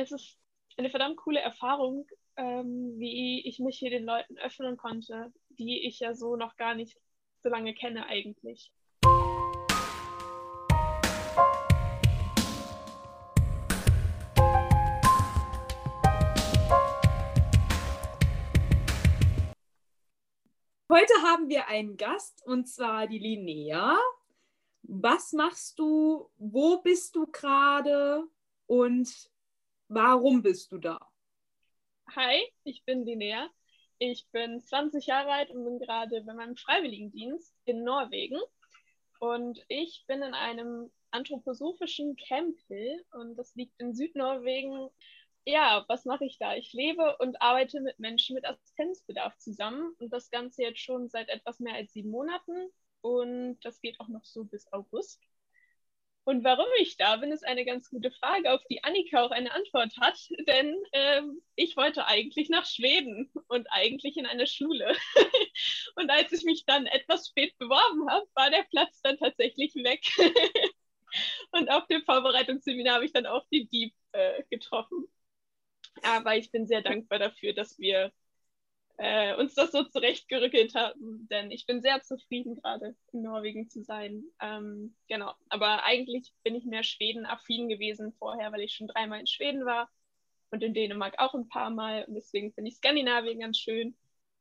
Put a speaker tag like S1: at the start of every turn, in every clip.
S1: es ist eine verdammt coole Erfahrung, ähm, wie ich mich hier den Leuten öffnen konnte, die ich ja so noch gar nicht so lange kenne eigentlich.
S2: Heute haben wir einen Gast und zwar die Linnea. Was machst du? Wo bist du gerade? Und warum bist du da?
S1: Hi, ich bin Linnea. Ich bin 20 Jahre alt und bin gerade bei meinem Freiwilligendienst in Norwegen. Und ich bin in einem anthroposophischen Camp und das liegt in Südnorwegen ja, was mache ich da? Ich lebe und arbeite mit Menschen mit Assistenzbedarf zusammen und das Ganze jetzt schon seit etwas mehr als sieben Monaten und das geht auch noch so bis August. Und warum ich da bin, ist eine ganz gute Frage, auf die Annika auch eine Antwort hat, denn äh, ich wollte eigentlich nach Schweden und eigentlich in eine Schule. und als ich mich dann etwas spät beworben habe, war der Platz dann tatsächlich weg. und auf dem Vorbereitungsseminar habe ich dann auch die Dieb äh, getroffen. Aber ich bin sehr dankbar dafür, dass wir äh, uns das so zurechtgerückelt haben, denn ich bin sehr zufrieden, gerade in Norwegen zu sein. Ähm, genau, aber eigentlich bin ich mehr Schweden-affin gewesen vorher, weil ich schon dreimal in Schweden war und in Dänemark auch ein paar Mal und deswegen finde ich Skandinavien ganz schön.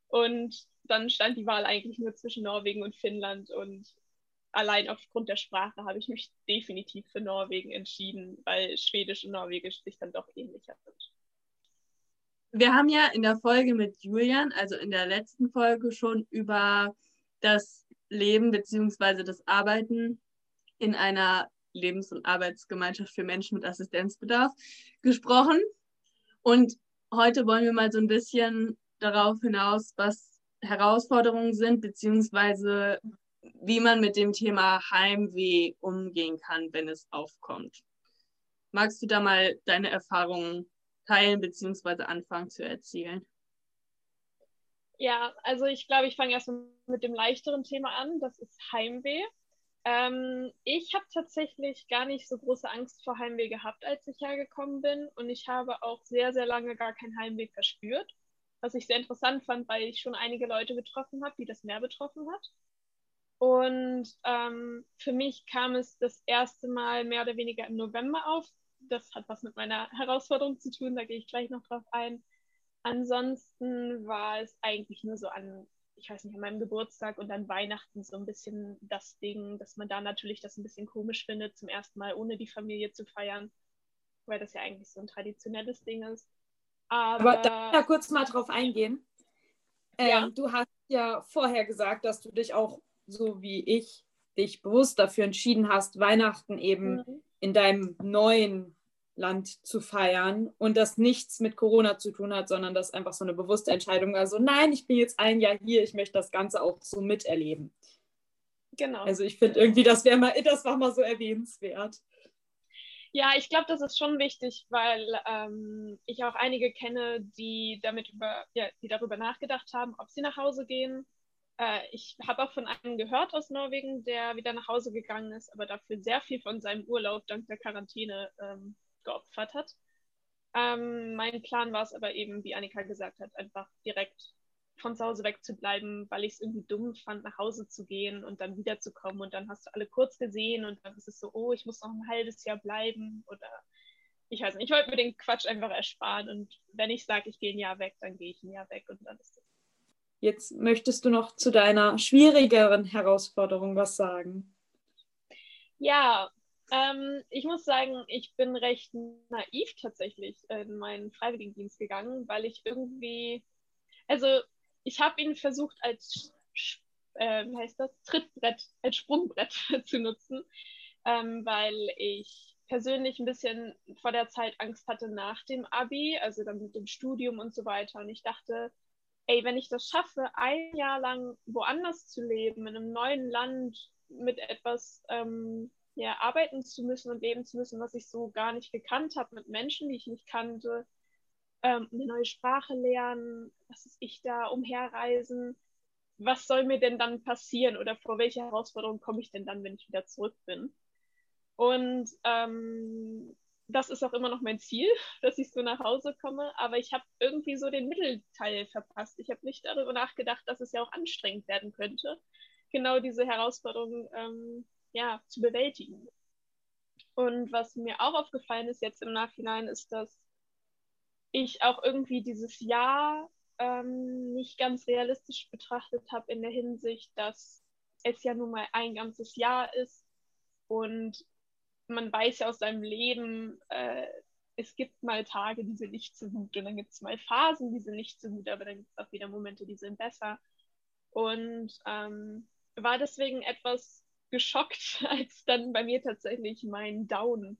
S1: Und dann stand die Wahl eigentlich nur zwischen Norwegen und Finnland und allein aufgrund der Sprache habe ich mich definitiv für Norwegen entschieden, weil Schwedisch und Norwegisch sich dann doch ähnlicher sind
S3: wir haben ja in der Folge mit Julian, also in der letzten Folge, schon über das Leben bzw. das Arbeiten in einer Lebens- und Arbeitsgemeinschaft für Menschen mit Assistenzbedarf gesprochen. Und heute wollen wir mal so ein bisschen darauf hinaus, was Herausforderungen sind, beziehungsweise wie man mit dem Thema Heimweh umgehen kann, wenn es aufkommt. Magst du da mal deine Erfahrungen teilen bzw. anfangen zu erzählen?
S1: Ja, also ich glaube, ich fange erst mit dem leichteren Thema an. Das ist Heimweh. Ähm, ich habe tatsächlich gar nicht so große Angst vor Heimweh gehabt, als ich hergekommen bin. Und ich habe auch sehr, sehr lange gar kein Heimweh verspürt. Was ich sehr interessant fand, weil ich schon einige Leute getroffen habe, die das mehr betroffen hat. Und ähm, für mich kam es das erste Mal mehr oder weniger im November auf, das hat was mit meiner Herausforderung zu tun, da gehe ich gleich noch drauf ein. Ansonsten war es eigentlich nur so an, ich weiß nicht, an meinem Geburtstag und an Weihnachten so ein bisschen das Ding, dass man da natürlich das ein bisschen komisch findet, zum ersten Mal ohne die Familie zu feiern, weil das ja eigentlich so ein traditionelles Ding ist.
S2: Aber, Aber ich da kurz mal drauf eingehen? Ja. Ähm, du hast ja vorher gesagt, dass du dich auch so wie ich dich bewusst dafür entschieden hast, Weihnachten eben mhm. In deinem neuen Land zu feiern und das nichts mit Corona zu tun hat, sondern das einfach so eine bewusste Entscheidung. Also nein, ich bin jetzt ein Jahr hier, ich möchte das Ganze auch so miterleben. Genau. Also ich finde irgendwie, das wäre mal, das war mal so erwähnenswert.
S1: Ja, ich glaube, das ist schon wichtig, weil ähm, ich auch einige kenne, die damit über, ja, die darüber nachgedacht haben, ob sie nach Hause gehen. Äh, ich habe auch von einem gehört aus Norwegen, der wieder nach Hause gegangen ist, aber dafür sehr viel von seinem Urlaub dank der Quarantäne ähm, geopfert hat. Ähm, mein Plan war es aber eben, wie Annika gesagt hat, einfach direkt von zu Hause wegzubleiben, weil ich es irgendwie dumm fand, nach Hause zu gehen und dann wiederzukommen und dann hast du alle kurz gesehen und dann ist es so, oh, ich muss noch ein halbes Jahr bleiben oder ich weiß nicht, ich wollte mir den Quatsch einfach ersparen und wenn ich sage, ich gehe ein Jahr weg, dann gehe ich ein Jahr weg und dann ist es.
S2: Jetzt möchtest du noch zu deiner schwierigeren Herausforderung was sagen?
S1: Ja, ähm, ich muss sagen, ich bin recht naiv tatsächlich in meinen Freiwilligendienst gegangen, weil ich irgendwie, also ich habe ihn versucht als, äh, wie heißt das, Trittbrett, als Sprungbrett zu nutzen, ähm, weil ich persönlich ein bisschen vor der Zeit Angst hatte nach dem Abi, also dann mit dem Studium und so weiter. Und ich dachte, ey, wenn ich das schaffe, ein Jahr lang woanders zu leben, in einem neuen Land mit etwas ähm, ja, arbeiten zu müssen und leben zu müssen, was ich so gar nicht gekannt habe, mit Menschen, die ich nicht kannte, ähm, eine neue Sprache lernen, was ist ich da, umherreisen. Was soll mir denn dann passieren oder vor welche Herausforderungen komme ich denn dann, wenn ich wieder zurück bin? Und ähm, das ist auch immer noch mein Ziel, dass ich so nach Hause komme. Aber ich habe irgendwie so den Mittelteil verpasst. Ich habe nicht darüber nachgedacht, dass es ja auch anstrengend werden könnte, genau diese Herausforderung ähm, ja, zu bewältigen. Und was mir auch aufgefallen ist jetzt im Nachhinein, ist, dass ich auch irgendwie dieses Jahr ähm, nicht ganz realistisch betrachtet habe in der Hinsicht, dass es ja nun mal ein ganzes Jahr ist und man weiß ja aus seinem Leben, äh, es gibt mal Tage, die sind nicht so gut und dann gibt es mal Phasen, die sind nicht so gut, aber dann gibt es auch wieder Momente, die sind besser. Und ähm, war deswegen etwas geschockt, als dann bei mir tatsächlich mein Down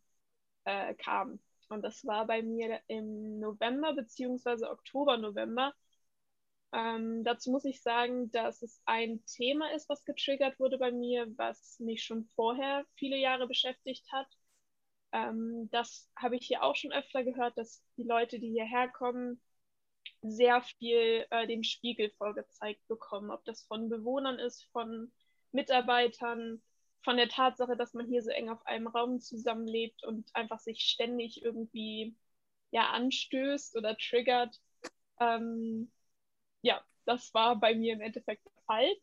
S1: äh, kam. Und das war bei mir im November bzw. Oktober, November. Ähm, dazu muss ich sagen, dass es ein Thema ist, was getriggert wurde bei mir, was mich schon vorher viele Jahre beschäftigt hat. Ähm, das habe ich hier auch schon öfter gehört, dass die Leute, die hierher kommen, sehr viel äh, den Spiegel vorgezeigt bekommen. Ob das von Bewohnern ist, von Mitarbeitern, von der Tatsache, dass man hier so eng auf einem Raum zusammenlebt und einfach sich ständig irgendwie ja anstößt oder triggert. Ähm, ja, das war bei mir im Endeffekt der Fall.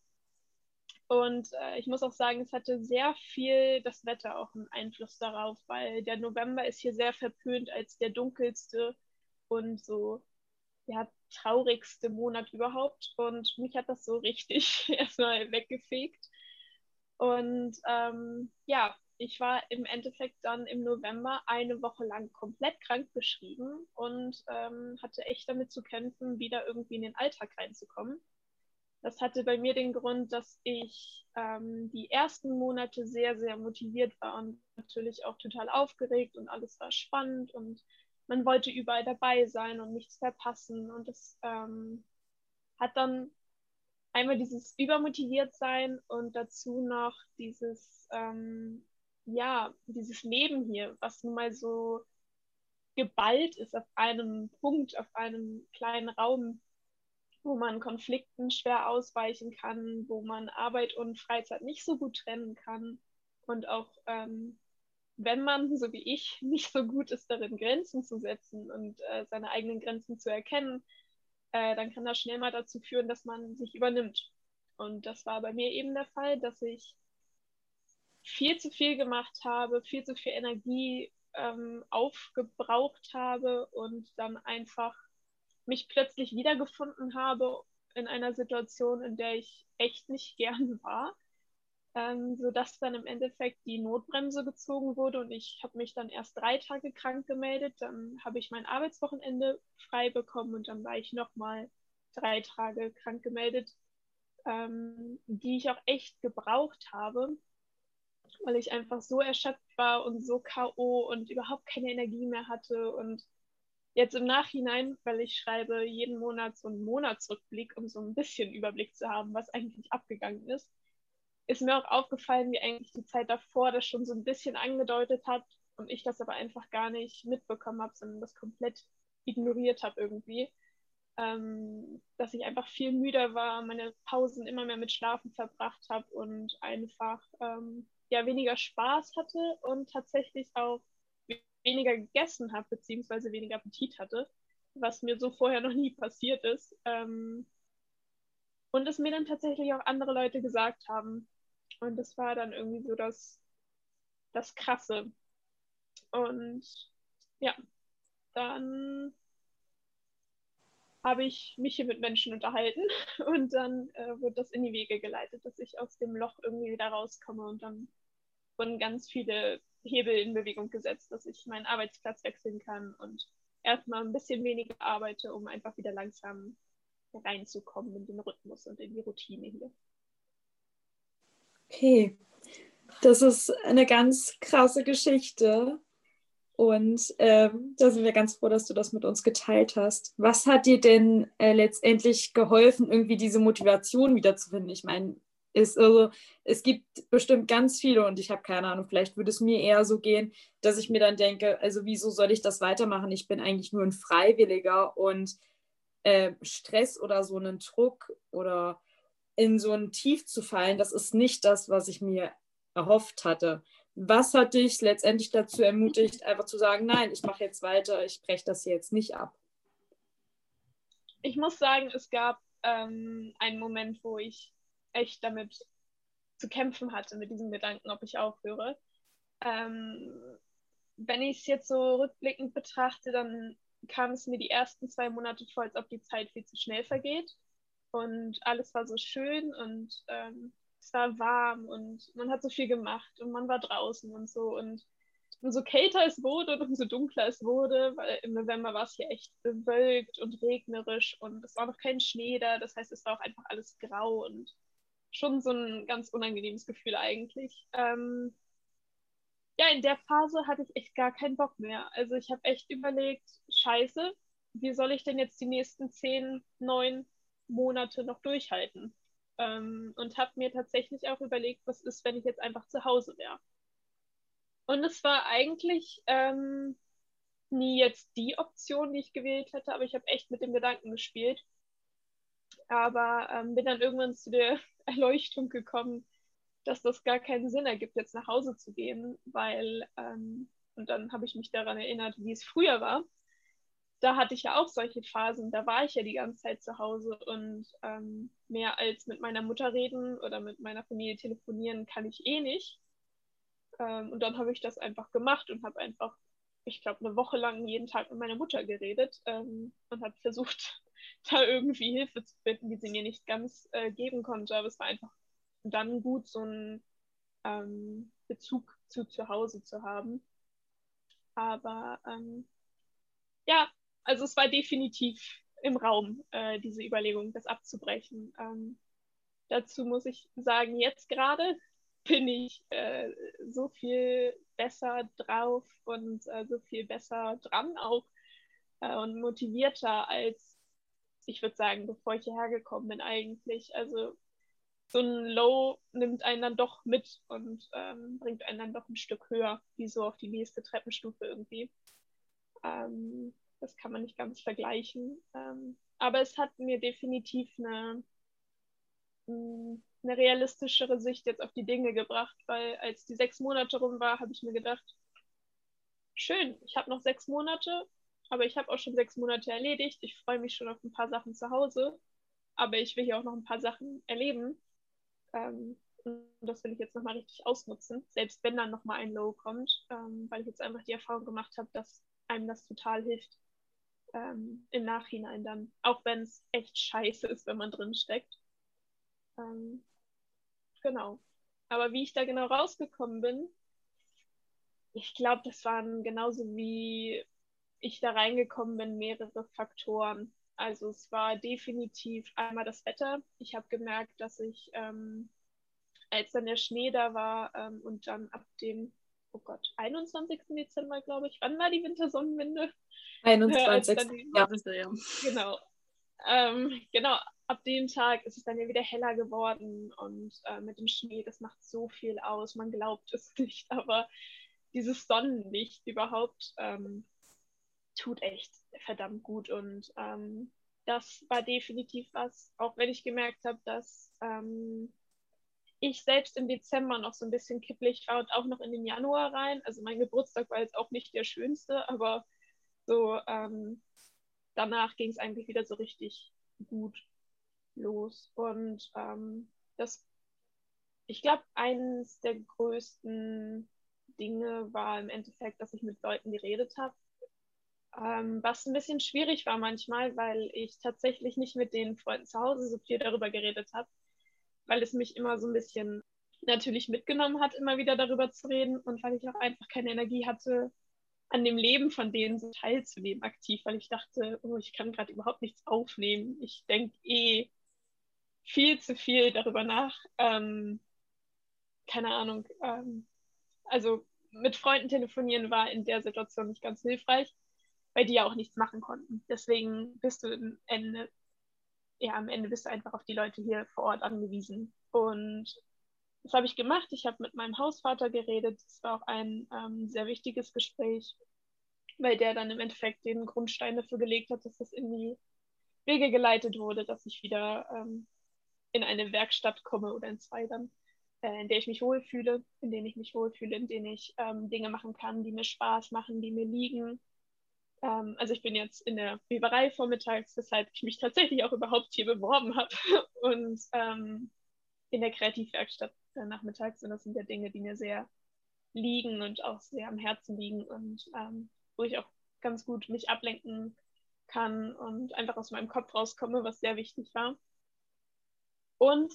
S1: Und äh, ich muss auch sagen, es hatte sehr viel das Wetter auch einen Einfluss darauf, weil der November ist hier sehr verpönt als der dunkelste und so ja, traurigste Monat überhaupt. Und mich hat das so richtig erstmal weggefegt. Und ähm, ja, ich war im Endeffekt dann im November eine Woche lang komplett krank geschrieben und ähm, hatte echt damit zu kämpfen, wieder irgendwie in den Alltag reinzukommen. Das hatte bei mir den Grund, dass ich ähm, die ersten Monate sehr, sehr motiviert war und natürlich auch total aufgeregt und alles war spannend und man wollte überall dabei sein und nichts verpassen. Und das ähm, hat dann einmal dieses übermotiviert sein und dazu noch dieses, ähm, ja, dieses Leben hier, was nun mal so geballt ist auf einem Punkt, auf einem kleinen Raum, wo man Konflikten schwer ausweichen kann, wo man Arbeit und Freizeit nicht so gut trennen kann und auch ähm, wenn man, so wie ich, nicht so gut ist darin, Grenzen zu setzen und äh, seine eigenen Grenzen zu erkennen, äh, dann kann das schnell mal dazu führen, dass man sich übernimmt. Und das war bei mir eben der Fall, dass ich viel zu viel gemacht habe, viel zu viel Energie ähm, aufgebraucht habe und dann einfach mich plötzlich wiedergefunden habe in einer Situation, in der ich echt nicht gern war, ähm, sodass dann im Endeffekt die Notbremse gezogen wurde und ich habe mich dann erst drei Tage krank gemeldet, dann habe ich mein Arbeitswochenende frei bekommen und dann war ich nochmal drei Tage krank gemeldet, ähm, die ich auch echt gebraucht habe, weil ich einfach so erschöpft war und so KO und überhaupt keine Energie mehr hatte und jetzt im Nachhinein, weil ich schreibe jeden Monat so einen Monatsrückblick, um so ein bisschen Überblick zu haben, was eigentlich abgegangen ist, ist mir auch aufgefallen, wie eigentlich die Zeit davor das schon so ein bisschen angedeutet hat und ich das aber einfach gar nicht mitbekommen habe, sondern das komplett ignoriert habe irgendwie. Ähm, dass ich einfach viel müder war, meine Pausen immer mehr mit Schlafen verbracht habe und einfach ähm, ja weniger Spaß hatte und tatsächlich auch weniger gegessen habe, beziehungsweise weniger Appetit hatte, was mir so vorher noch nie passiert ist. Ähm, und es mir dann tatsächlich auch andere Leute gesagt haben, und das war dann irgendwie so das, das Krasse. Und ja, dann habe ich mich hier mit Menschen unterhalten und dann äh, wurde das in die Wege geleitet, dass ich aus dem Loch irgendwie wieder rauskomme und dann wurden ganz viele Hebel in Bewegung gesetzt, dass ich meinen Arbeitsplatz wechseln kann und erstmal ein bisschen weniger arbeite, um einfach wieder langsam reinzukommen in den Rhythmus und in die Routine hier.
S2: Okay, das ist eine ganz krasse Geschichte. Und ähm, da sind wir ganz froh, dass du das mit uns geteilt hast. Was hat dir denn äh, letztendlich geholfen, irgendwie diese Motivation wiederzufinden? Ich meine, ist also, es gibt bestimmt ganz viele und ich habe keine Ahnung, vielleicht würde es mir eher so gehen, dass ich mir dann denke, also wieso soll ich das weitermachen? Ich bin eigentlich nur ein Freiwilliger und äh, Stress oder so einen Druck oder in so ein Tief zu fallen, das ist nicht das, was ich mir erhofft hatte. Was hat dich letztendlich dazu ermutigt, einfach zu sagen, nein, ich mache jetzt weiter, ich breche das jetzt nicht ab?
S1: Ich muss sagen, es gab ähm, einen Moment, wo ich echt damit zu kämpfen hatte, mit diesem Gedanken, ob ich aufhöre. Ähm, wenn ich es jetzt so rückblickend betrachte, dann kam es mir die ersten zwei Monate vor, als ob die Zeit viel zu schnell vergeht. Und alles war so schön und ähm, es war warm und man hat so viel gemacht und man war draußen und so. Und umso kälter es wurde und umso dunkler es wurde, weil im November war es hier echt bewölkt und regnerisch und es war noch kein Schnee da. Das heißt, es war auch einfach alles grau und schon so ein ganz unangenehmes Gefühl eigentlich. Ähm, ja, in der Phase hatte ich echt gar keinen Bock mehr. Also ich habe echt überlegt, scheiße, wie soll ich denn jetzt die nächsten zehn, neun Monate noch durchhalten? Ähm, und habe mir tatsächlich auch überlegt, was ist, wenn ich jetzt einfach zu Hause wäre. Und es war eigentlich ähm, nie jetzt die Option, die ich gewählt hätte, aber ich habe echt mit dem Gedanken gespielt. Aber ähm, bin dann irgendwann zu der Erleuchtung gekommen, dass das gar keinen Sinn ergibt, jetzt nach Hause zu gehen, weil, ähm, und dann habe ich mich daran erinnert, wie es früher war da hatte ich ja auch solche Phasen, da war ich ja die ganze Zeit zu Hause und ähm, mehr als mit meiner Mutter reden oder mit meiner Familie telefonieren kann ich eh nicht. Ähm, und dann habe ich das einfach gemacht und habe einfach, ich glaube, eine Woche lang jeden Tag mit meiner Mutter geredet ähm, und habe versucht, da irgendwie Hilfe zu finden, die sie mir nicht ganz äh, geben konnte. Aber es war einfach dann gut, so einen ähm, Bezug zu zu Hause zu haben. Aber ähm, ja, also es war definitiv im Raum, äh, diese Überlegung, das abzubrechen. Ähm, dazu muss ich sagen, jetzt gerade bin ich äh, so viel besser drauf und äh, so viel besser dran auch äh, und motivierter als ich würde sagen, bevor ich hierher gekommen bin eigentlich. Also so ein Low nimmt einen dann doch mit und ähm, bringt einen dann doch ein Stück höher, wie so auf die nächste Treppenstufe irgendwie. Ähm, das kann man nicht ganz vergleichen. Ähm, aber es hat mir definitiv eine, mm, eine realistischere Sicht jetzt auf die Dinge gebracht, weil als die sechs Monate rum war, habe ich mir gedacht, schön, ich habe noch sechs Monate, aber ich habe auch schon sechs Monate erledigt. Ich freue mich schon auf ein paar Sachen zu Hause, aber ich will hier auch noch ein paar Sachen erleben. Ähm, und das will ich jetzt nochmal richtig ausnutzen, selbst wenn dann nochmal ein Low kommt, ähm, weil ich jetzt einfach die Erfahrung gemacht habe, dass einem das total hilft, ähm, im Nachhinein dann, auch wenn es echt scheiße ist, wenn man drin steckt. Ähm, genau. Aber wie ich da genau rausgekommen bin, ich glaube, das waren genauso wie ich da reingekommen bin, mehrere Faktoren. Also es war definitiv einmal das Wetter. Ich habe gemerkt, dass ich, ähm, als dann der Schnee da war ähm, und dann ab dem, oh Gott, 21. Dezember, glaube ich, wann war die Wintersonnenwende?
S2: 21.
S1: Die, ja. ja. Genau. Ähm, genau, ab dem Tag ist es dann ja wieder heller geworden und äh, mit dem Schnee, das macht so viel aus. Man glaubt es nicht, aber dieses Sonnenlicht überhaupt ähm, tut echt verdammt gut und ähm, das war definitiv was, auch wenn ich gemerkt habe, dass ähm, ich selbst im Dezember noch so ein bisschen kipplig war und auch noch in den Januar rein. Also mein Geburtstag war jetzt auch nicht der schönste, aber so ähm, danach ging es eigentlich wieder so richtig gut los. Und ähm, das, ich glaube, eines der größten Dinge war im Endeffekt, dass ich mit Leuten geredet habe. Ähm, was ein bisschen schwierig war manchmal, weil ich tatsächlich nicht mit den Freunden zu Hause so viel darüber geredet habe, weil es mich immer so ein bisschen natürlich mitgenommen hat, immer wieder darüber zu reden und weil ich auch einfach keine Energie hatte, an dem Leben von denen so teilzunehmen aktiv, weil ich dachte, oh, ich kann gerade überhaupt nichts aufnehmen. Ich denke eh viel zu viel darüber nach. Ähm, keine Ahnung. Ähm, also mit Freunden telefonieren war in der Situation nicht ganz hilfreich, weil die ja auch nichts machen konnten. Deswegen bist du am Ende, ja, am Ende bist du einfach auf die Leute hier vor Ort angewiesen. Und das habe ich gemacht. Ich habe mit meinem Hausvater geredet. Das war auch ein ähm, sehr wichtiges Gespräch, weil der dann im Endeffekt den Grundstein dafür gelegt hat, dass das in die Wege geleitet wurde, dass ich wieder ähm, in eine Werkstatt komme oder in zwei dann. äh, in der ich mich wohlfühle, in denen ich mich wohlfühle, in denen ich ähm, Dinge machen kann, die mir Spaß machen, die mir liegen. Ähm, also ich bin jetzt in der Weberei vormittags, weshalb ich mich tatsächlich auch überhaupt hier beworben habe. Und ähm, in der Kreativwerkstatt äh, nachmittags. Und das sind ja Dinge, die mir sehr liegen und auch sehr am Herzen liegen und ähm, wo ich auch ganz gut mich ablenken kann und einfach aus meinem Kopf rauskomme, was sehr wichtig war. Und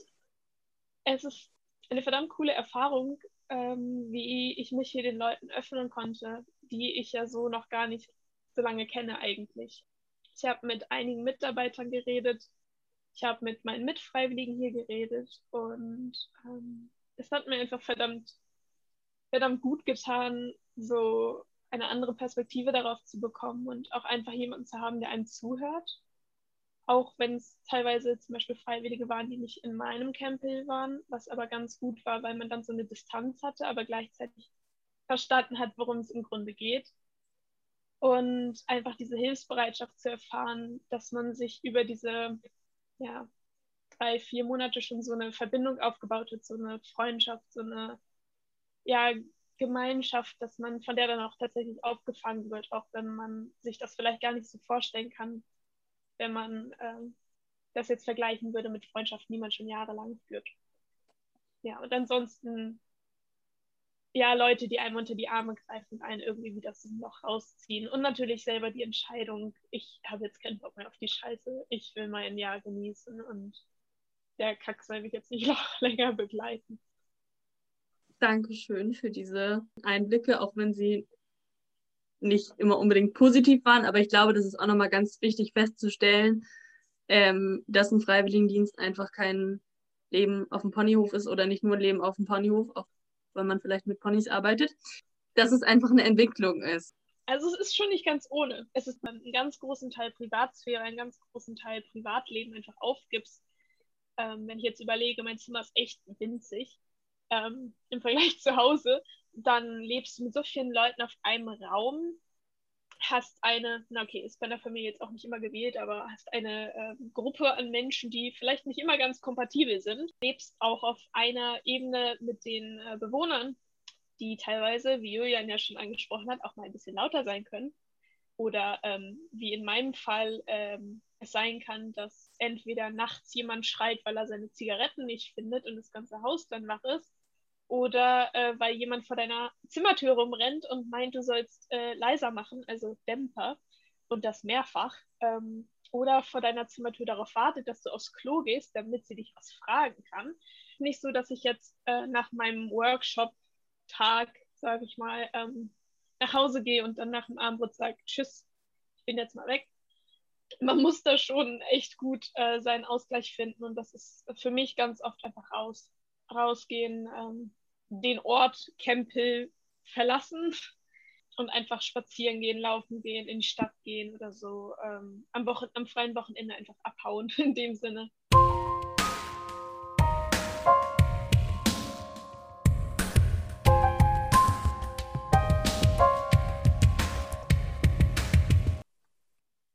S1: es ist eine verdammt coole Erfahrung, ähm, wie ich mich hier den Leuten öffnen konnte, die ich ja so noch gar nicht so lange kenne eigentlich. Ich habe mit einigen Mitarbeitern geredet, ich habe mit meinen Mitfreiwilligen hier geredet und ähm, es hat mir einfach verdammt, verdammt gut getan, so eine andere Perspektive darauf zu bekommen und auch einfach jemanden zu haben, der einem zuhört. Auch wenn es teilweise zum Beispiel Freiwillige waren, die nicht in meinem Campbell waren, was aber ganz gut war, weil man dann so eine Distanz hatte, aber gleichzeitig verstanden hat, worum es im Grunde geht. Und einfach diese Hilfsbereitschaft zu erfahren, dass man sich über diese ja, drei, vier Monate schon so eine Verbindung aufgebaut hat, so eine Freundschaft, so eine ja, Gemeinschaft, dass man von der dann auch tatsächlich aufgefangen wird, auch wenn man sich das vielleicht gar nicht so vorstellen kann, wenn man äh, das jetzt vergleichen würde mit Freundschaften, die man schon jahrelang führt. Ja, und ansonsten ja, Leute, die einem unter die Arme greifen und einen irgendwie wieder so noch rausziehen. Und natürlich selber die Entscheidung, ich habe jetzt keinen Bock mehr auf die Scheiße, ich will mein Jahr genießen und der Kack soll mich jetzt nicht noch länger begleiten.
S3: Dankeschön für diese Einblicke, auch wenn sie nicht immer unbedingt positiv waren, aber ich glaube, das ist auch nochmal ganz wichtig festzustellen, ähm, dass ein Freiwilligendienst einfach kein Leben auf dem Ponyhof ist oder nicht nur ein Leben auf dem Ponyhof, auch weil man vielleicht mit Ponys arbeitet, dass es einfach eine Entwicklung ist.
S1: Also es ist schon nicht ganz ohne. Es ist einen ganz großen Teil Privatsphäre, einen ganz großen Teil Privatleben einfach aufgibst. Ähm, wenn ich jetzt überlege, mein Zimmer ist echt winzig ähm, im Vergleich zu Hause, dann lebst du mit so vielen Leuten auf einem Raum, hast eine, na okay, ist bei der Familie jetzt auch nicht immer gewählt, aber hast eine äh, Gruppe an Menschen, die vielleicht nicht immer ganz kompatibel sind, lebst auch auf einer Ebene mit den äh, Bewohnern, die teilweise, wie Julian ja schon angesprochen hat, auch mal ein bisschen lauter sein können. Oder ähm, wie in meinem Fall ähm, es sein kann, dass entweder nachts jemand schreit, weil er seine Zigaretten nicht findet und das ganze Haus dann wach ist, oder äh, weil jemand vor deiner Zimmertür rumrennt und meint, du sollst äh, leiser machen, also Dämper, und das mehrfach, ähm, oder vor deiner Zimmertür darauf wartet, dass du aufs Klo gehst, damit sie dich was fragen kann. Nicht so, dass ich jetzt äh, nach meinem Workshop-Tag, sage ich mal, ähm, nach Hause gehe und dann nach dem Abendbrot sage, tschüss, ich bin jetzt mal weg. Man muss da schon echt gut äh, seinen Ausgleich finden und das ist für mich ganz oft einfach raus, rausgehen, ähm, den Ort Kempel verlassen und einfach spazieren gehen, laufen gehen, in die Stadt gehen oder so. Ähm, am, Wochen am freien Wochenende einfach abhauen in dem Sinne.